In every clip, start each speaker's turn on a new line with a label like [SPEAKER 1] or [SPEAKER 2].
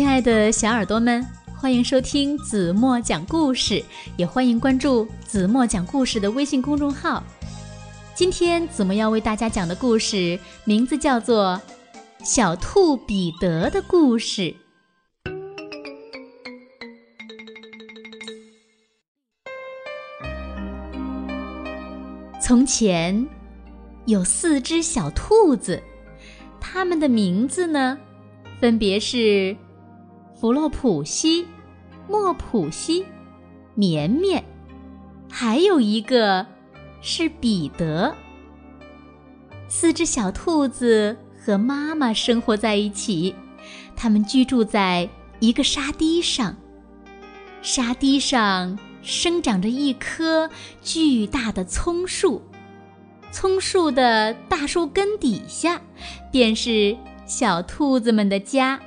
[SPEAKER 1] 亲爱的小耳朵们，欢迎收听子墨讲故事，也欢迎关注子墨讲故事的微信公众号。今天子墨要为大家讲的故事名字叫做《小兔彼得的故事》。从前有四只小兔子，它们的名字呢，分别是弗洛普西、莫普西、绵绵，还有一个是彼得。四只小兔子和妈妈生活在一起，它们居住在一个沙堤上，沙堤上。生长着一棵巨大的葱树，葱树的大树根底下，便是小兔子们的家。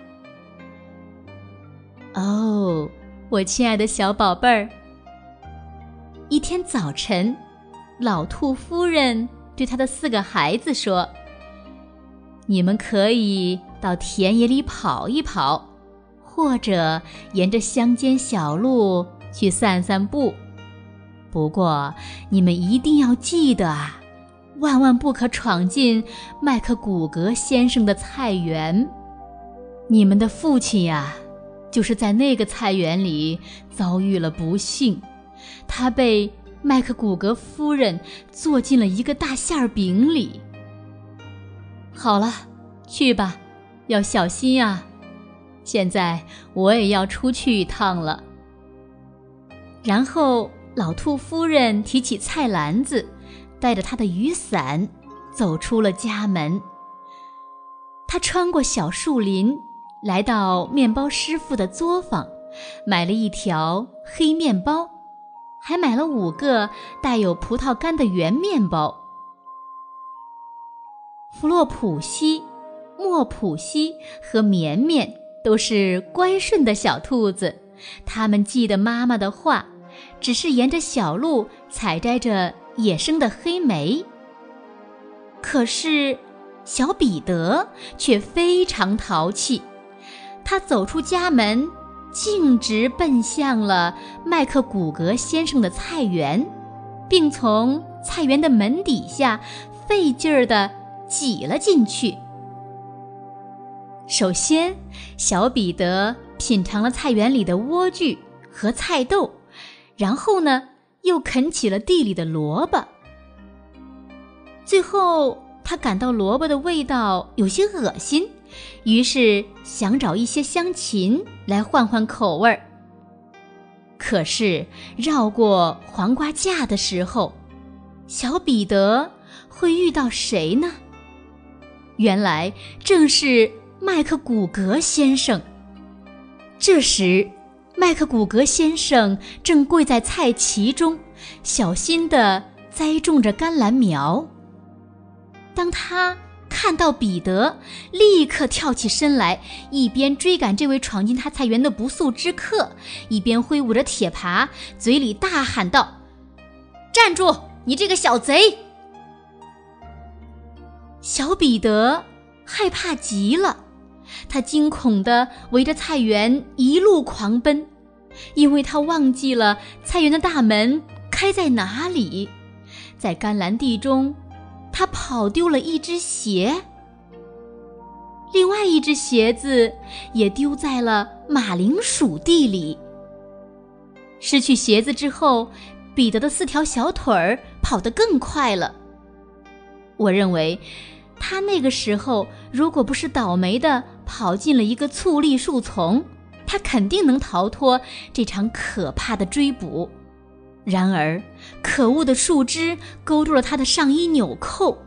[SPEAKER 1] 哦，我亲爱的小宝贝儿！一天早晨，老兔夫人对她的四个孩子说：“你们可以到田野里跑一跑，或者沿着乡间小路。”去散散步，不过你们一定要记得啊，万万不可闯进麦克古格先生的菜园。你们的父亲呀，就是在那个菜园里遭遇了不幸，他被麦克古格夫人做进了一个大馅饼里。好了，去吧，要小心啊！现在我也要出去一趟了。然后，老兔夫人提起菜篮子，带着她的雨伞，走出了家门。她穿过小树林，来到面包师傅的作坊，买了一条黑面包，还买了五个带有葡萄干的圆面包。弗洛普西、莫普西和绵绵都是乖顺的小兔子，它们记得妈妈的话。只是沿着小路采摘着野生的黑莓。可是，小彼得却非常淘气，他走出家门，径直奔向了麦克古格先生的菜园，并从菜园的门底下费劲儿地挤了进去。首先，小彼得品尝了菜园里的莴苣和菜豆。然后呢，又啃起了地里的萝卜。最后，他感到萝卜的味道有些恶心，于是想找一些香芹来换换口味儿。可是，绕过黄瓜架的时候，小彼得会遇到谁呢？原来正是麦克古格先生。这时。麦克古格先生正跪在菜畦中，小心地栽种着甘蓝苗。当他看到彼得，立刻跳起身来，一边追赶这位闯进他菜园的不速之客，一边挥舞着铁耙，嘴里大喊道：“站住，你这个小贼！”小彼得害怕极了。他惊恐地围着菜园一路狂奔，因为他忘记了菜园的大门开在哪里。在甘蓝地中，他跑丢了一只鞋，另外一只鞋子也丢在了马铃薯地里。失去鞋子之后，彼得的四条小腿儿跑得更快了。我认为。他那个时候，如果不是倒霉的跑进了一个醋栗树丛，他肯定能逃脱这场可怕的追捕。然而，可恶的树枝勾住了他的上衣纽扣。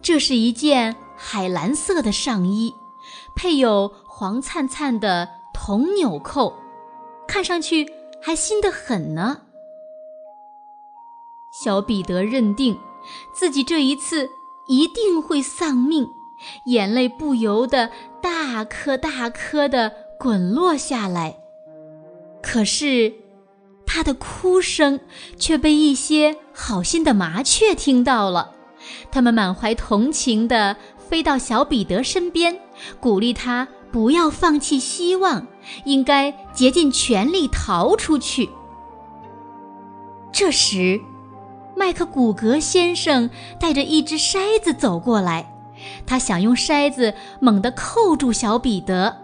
[SPEAKER 1] 这是一件海蓝色的上衣，配有黄灿灿的铜纽扣，看上去还新得很呢。小彼得认定自己这一次。一定会丧命，眼泪不由得大颗大颗的滚落下来。可是，他的哭声却被一些好心的麻雀听到了，他们满怀同情地飞到小彼得身边，鼓励他不要放弃希望，应该竭尽全力逃出去。这时，麦克古格先生带着一只筛子走过来，他想用筛子猛地扣住小彼得，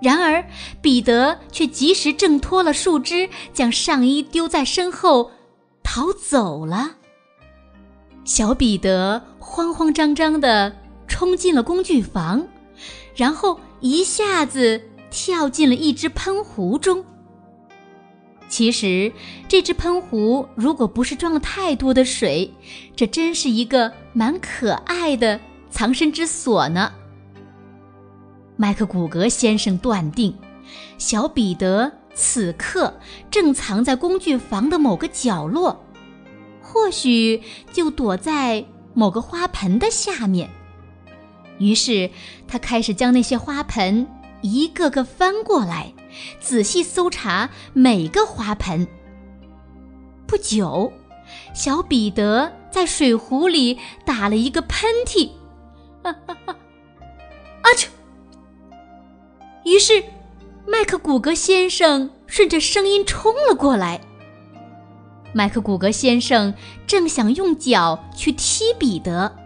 [SPEAKER 1] 然而彼得却及时挣脱了树枝，将上衣丢在身后，逃走了。小彼得慌慌张张地冲进了工具房，然后一下子跳进了一只喷壶中。其实，这只喷壶如果不是装了太多的水，这真是一个蛮可爱的藏身之所呢。麦克古格先生断定，小彼得此刻正藏在工具房的某个角落，或许就躲在某个花盆的下面。于是，他开始将那些花盆一个个翻过来。仔细搜查每个花盆。不久，小彼得在水壶里打了一个喷嚏，哈哈哈！于是，麦克古格先生顺着声音冲了过来。麦克古格先生正想用脚去踢彼得，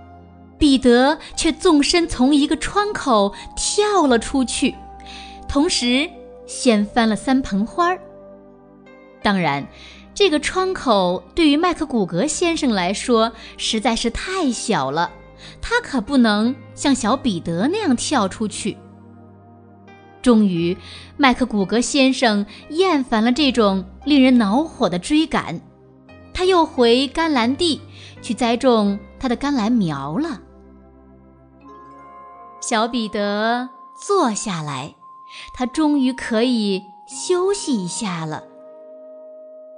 [SPEAKER 1] 彼得却纵身从一个窗口跳了出去，同时。掀翻了三盆花儿。当然，这个窗口对于麦克古格先生来说实在是太小了，他可不能像小彼得那样跳出去。终于，麦克古格先生厌烦了这种令人恼火的追赶，他又回甘蓝地去栽种他的甘蓝苗了。小彼得坐下来。他终于可以休息一下了。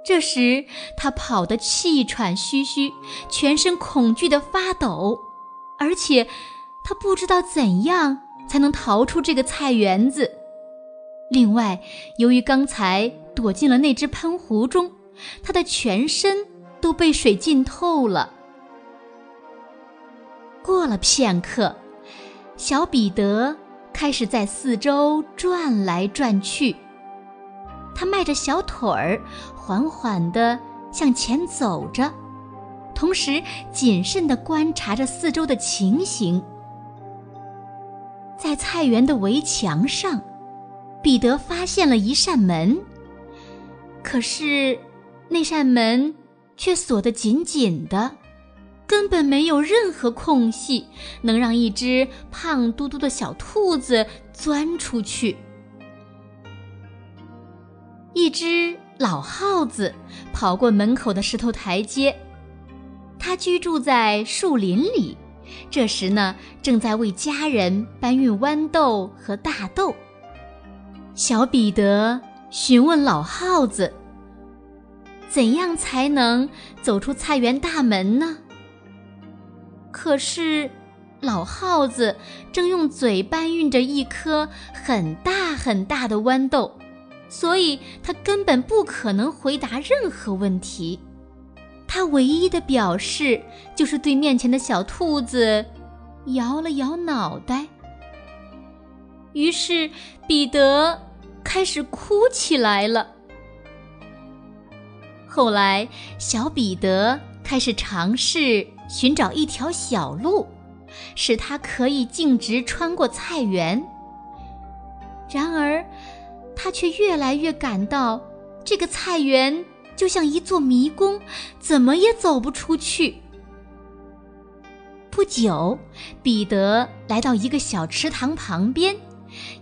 [SPEAKER 1] 这时，他跑得气喘吁吁，全身恐惧地发抖，而且他不知道怎样才能逃出这个菜园子。另外，由于刚才躲进了那只喷壶中，他的全身都被水浸透了。过了片刻，小彼得。开始在四周转来转去，他迈着小腿儿，缓缓地向前走着，同时谨慎地观察着四周的情形。在菜园的围墙上，彼得发现了一扇门，可是那扇门却锁得紧紧的。根本没有任何空隙能让一只胖嘟嘟的小兔子钻出去。一只老耗子跑过门口的石头台阶，它居住在树林里。这时呢，正在为家人搬运豌豆和大豆。小彼得询问老耗子：“怎样才能走出菜园大门呢？”可是，老耗子正用嘴搬运着一颗很大很大的豌豆，所以他根本不可能回答任何问题。他唯一的表示就是对面前的小兔子摇了摇脑袋。于是，彼得开始哭起来了。后来，小彼得开始尝试。寻找一条小路，使他可以径直穿过菜园。然而，他却越来越感到这个菜园就像一座迷宫，怎么也走不出去。不久，彼得来到一个小池塘旁边，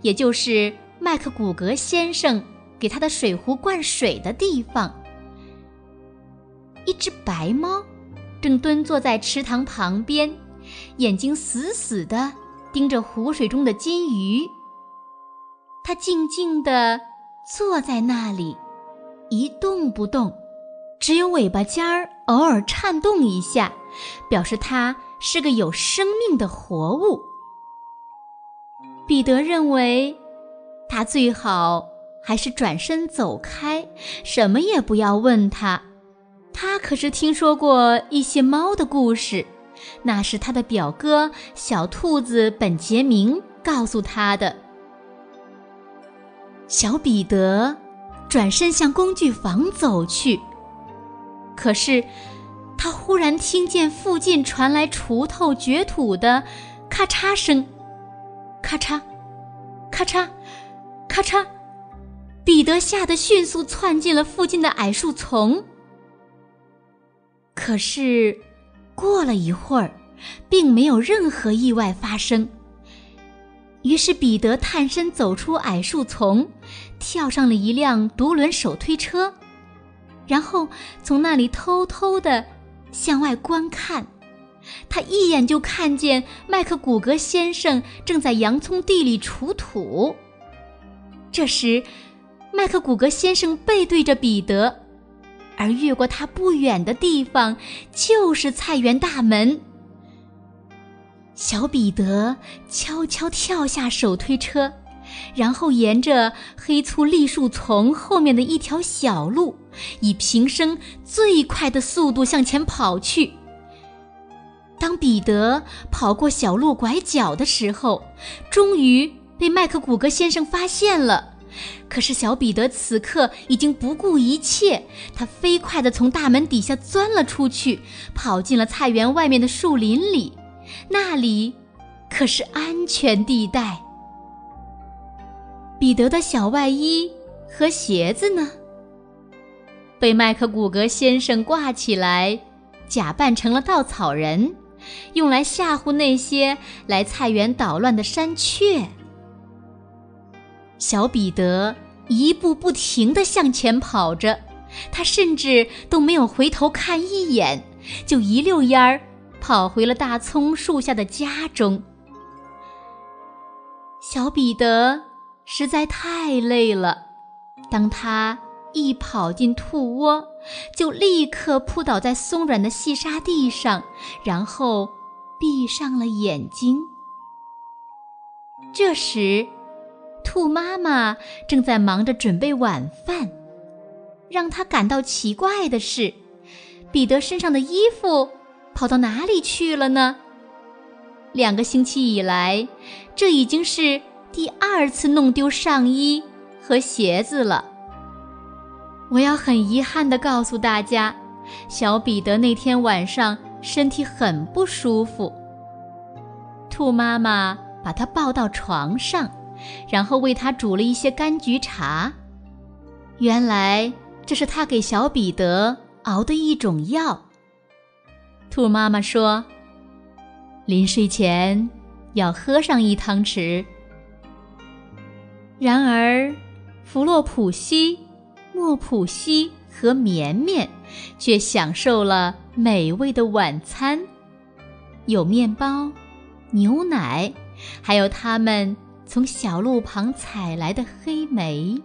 [SPEAKER 1] 也就是麦克古格先生给他的水壶灌水的地方。一只白猫。正蹲坐在池塘旁边，眼睛死死地盯着湖水中的金鱼。它静静地坐在那里，一动不动，只有尾巴尖儿偶尔颤动一下，表示它是个有生命的活物。彼得认为，他最好还是转身走开，什么也不要问他。他可是听说过一些猫的故事，那是他的表哥小兔子本杰明告诉他的。小彼得转身向工具房走去，可是他忽然听见附近传来锄头掘土的咔嚓声，咔嚓，咔嚓，咔嚓。彼得吓得迅速窜进了附近的矮树丛。可是，过了一会儿，并没有任何意外发生。于是，彼得探身走出矮树丛，跳上了一辆独轮手推车，然后从那里偷偷的向外观看。他一眼就看见麦克古格先生正在洋葱地里锄土。这时，麦克古格先生背对着彼得，而越过他不远的地方就是菜园大门。小彼得悄悄跳下手推车，然后沿着黑粗栗树丛后面的一条小路，以平生最快的速度向前跑去。当彼得跑过小路拐角的时候，终于被麦克古格先生发现了。可是小彼得此刻已经不顾一切，他飞快地从大门底下钻了出去，跑进了菜园外面的树林里。那里可是安全地带。彼得的小外衣和鞋子呢？被麦克古格先生挂起来，假扮成了稻草人，用来吓唬那些来菜园捣乱的山雀。小彼得一步不停地向前跑着，他甚至都没有回头看一眼，就一溜烟儿跑回了大葱树下的家中。小彼得实在太累了，当他一跑进兔窝，就立刻扑倒在松软的细沙地上，然后闭上了眼睛。这时。兔妈妈正在忙着准备晚饭，让他感到奇怪的是，彼得身上的衣服跑到哪里去了呢？两个星期以来，这已经是第二次弄丢上衣和鞋子了。我要很遗憾地告诉大家，小彼得那天晚上身体很不舒服。兔妈妈把他抱到床上。然后为他煮了一些柑橘茶，原来这是他给小彼得熬的一种药。兔妈妈说：“临睡前要喝上一汤匙。”然而，弗洛普西、莫普西和绵绵却享受了美味的晚餐，有面包、牛奶，还有他们。从小路旁采来的黑莓。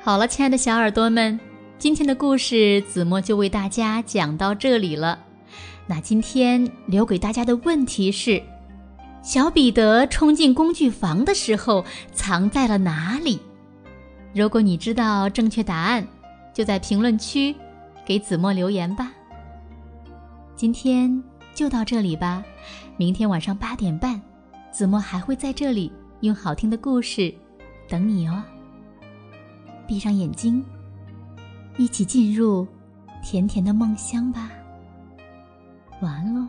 [SPEAKER 1] 好了，亲爱的小耳朵们，今天的故事子墨就为大家讲到这里了。那今天留给大家的问题是：小彼得冲进工具房的时候藏在了哪里？如果你知道正确答案，就在评论区给子墨留言吧。今天就到这里吧。明天晚上八点半，子墨还会在这里用好听的故事等你哦。闭上眼睛，一起进入甜甜的梦乡吧。晚安喽。